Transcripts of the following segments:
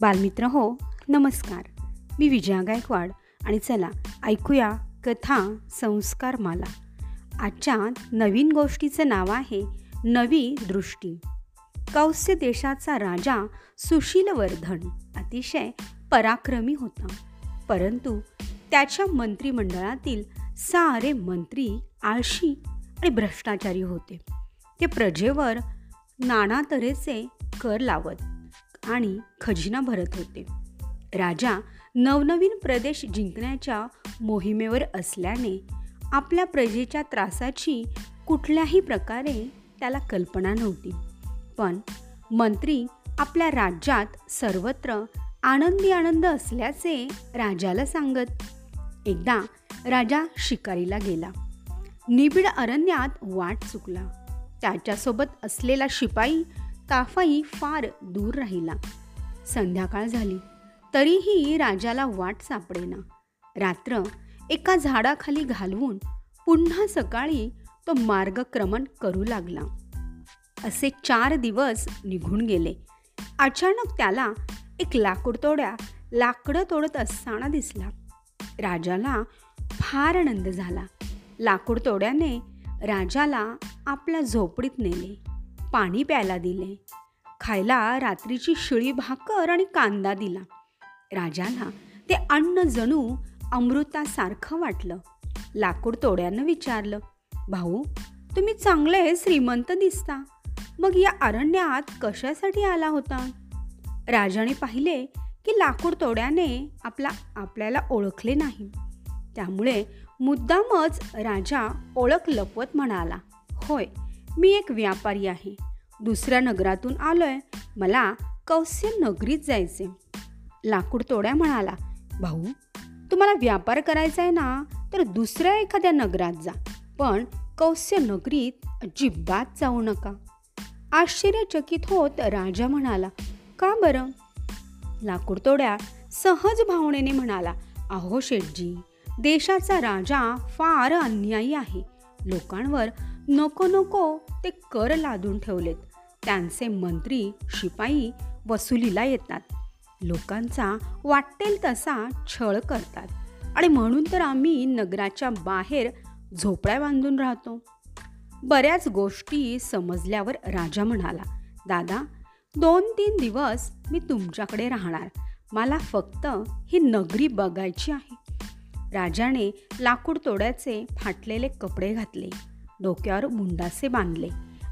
बालमित्र हो नमस्कार. मी विजया गायकवाड आणि चला ऐकूया कथा संस्कार माला आजच्या नवीन गोष्टीचं नाव आहे नवी दृष्टी. कौस्य देशाचा राजा सुशीलवर्धन अतिशय पराक्रमी होता. परंतु त्याच्या मंत्रिमंडळातील सारे मंत्री आळशी आणि भ्रष्टाचारी होते. ते प्रजेवर नाना तऱ्हेचे कर लावत आणि खजिना भरत होते. राजा नवनवीन प्रदेश जिंकण्याच्या मोहिमेवर असल्याने आपल्या प्रजेच्या त्रासाची कुठल्याही प्रकारे त्याला कल्पना नव्हती. पण मंत्री आपल्या राज्यात सर्वत्र आनंदी आनंद असल्याचे राजाला सांगत एकदा राजा शिकारीला गेला. निबिड अरण्यात वाट चुकला. त्याच्यासोबत असलेला शिपाई ताफाई फार दूर राहिला. संध्याकाळ झाली. तरीही राजाला वाट सापडेना. रात्र एका झाडाखाली घालवून पुन्हा सकाळी तो मार्गक्रमण करू लागला. असे चार दिवस निघून गेले. अचानक त्याला एक लाकूडतोड्या लाकडं तोडत असताना दिसला. राजाला फार आनंद झाला. लाकूडतोड्याने राजाला आपल्या झोपडीत नेले. पाणी प्यायला दिले. खायला रात्रीची शिळी भाकर आणि कांदा दिला. राजाला ते अन्न जणू अमृतासारखं वाटलं. लाकूड तोड्यानं विचारलं भाऊ तुम्ही चांगले श्रीमंत दिसता. मग या अरण्यात कशासाठी आला होता? राजाने पाहिले की लाकूड तोड्याने आपला आपल्याला ओळखले नाही. त्यामुळे मुद्दामच राजा ओळख लपवत म्हणाला होय मी एक व्यापारी आहे. दुसऱ्या नगरातून आलोय. मला कौस्य नगरीत जायचे. लाकूड तोड्या म्हणाला भाऊ तुम्हाला व्यापार करायचा आहे ना तर दुसऱ्या एखाद्या नगरात जा. पण कौस्य नगरीत अजिबात जाऊ नका. आश्चर्यचकित होत राजा म्हणाला का बरं? लाकूड तोड्या सहज भावनेने म्हणाला अहो शेठजी देशाचा राजा फार अन्यायी आहे. लोकांवर नको नको ते कर लादून ठेवलेत. त्यांचे मंत्री शिपाई वसुलीला येतात. लोकांचा वाटेल तसा छळ करतात. आणि म्हणून तर आम्ही नगराच्या बाहेर झोपड्या बांधून राहतो. बऱ्याच गोष्टी समजल्यावर राजा म्हणाला दादा दोन तीन दिवस मी तुमच्याकडे राहणार. मला फक्त ही नगरी बघायची आहे. राजाने लाकूड तोड्याचे फाटलेले कपडे घातले. डोक्यावर मुंडासे बांधले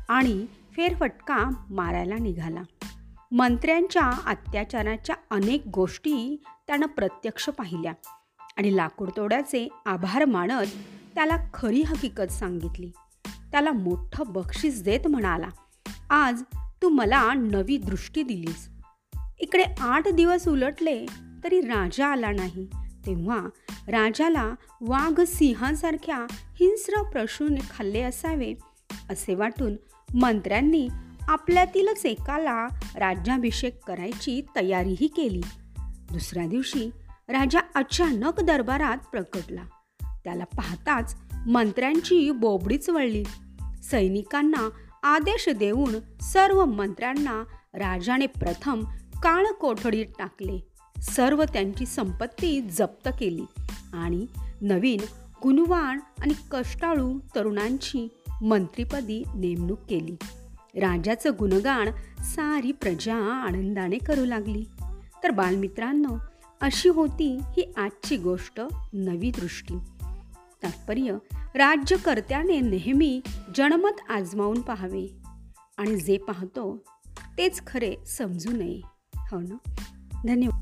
आणि फेरफटका मारायला निघाला. मंत्र्यांच्या अत्याचाराच्या अनेक गोष्टी त्यानं प्रत्यक्ष पाहिल्या आणि लाकूड तोड्याचे आभार मानत त्याला खरी हकीकत सांगितली. त्याला मोठं बक्षीस देत म्हणाला आज तू मला नवी दृष्टी दिलीस. इकडे आठ दिवस उलटले तरी राजा आला नाही. तेव्हा राजाला वाघ सिंहासारख्या हिंस्र प्रशूने खाल्ले असावे असे वाटून मंत्र्यांनी आपल्यातीलच एकाला राज्याभिषेक करायची तयारीही केली. दुसऱ्या दिवशी राजा अचानक दरबारात प्रकटला. त्याला पाहताच मंत्र्यांची बोबडीच वळली. सैनिकांना आदेश देऊन सर्व मंत्र्यांना राजाने प्रथम काळ कोठडीत टाकले. सर्व त्यांची संपत्ती जप्त केली. आणि नवीन गुणवान आणि कष्टाळू तरुणांची मंत्रीपदी नेमणूक केली. राजाचं गुणगान सारी प्रजा आनंदाने करू लागली. तर बालमित्रांनो अशी होती ही आजची गोष्ट नवी दृष्टी. तात्पर्य राज्यकर्त्याने नेहमी जनमत आजमावून पाहावे. आणि जे पाहतो तेच खरे समजू नये. हो ना? धन्यवाद.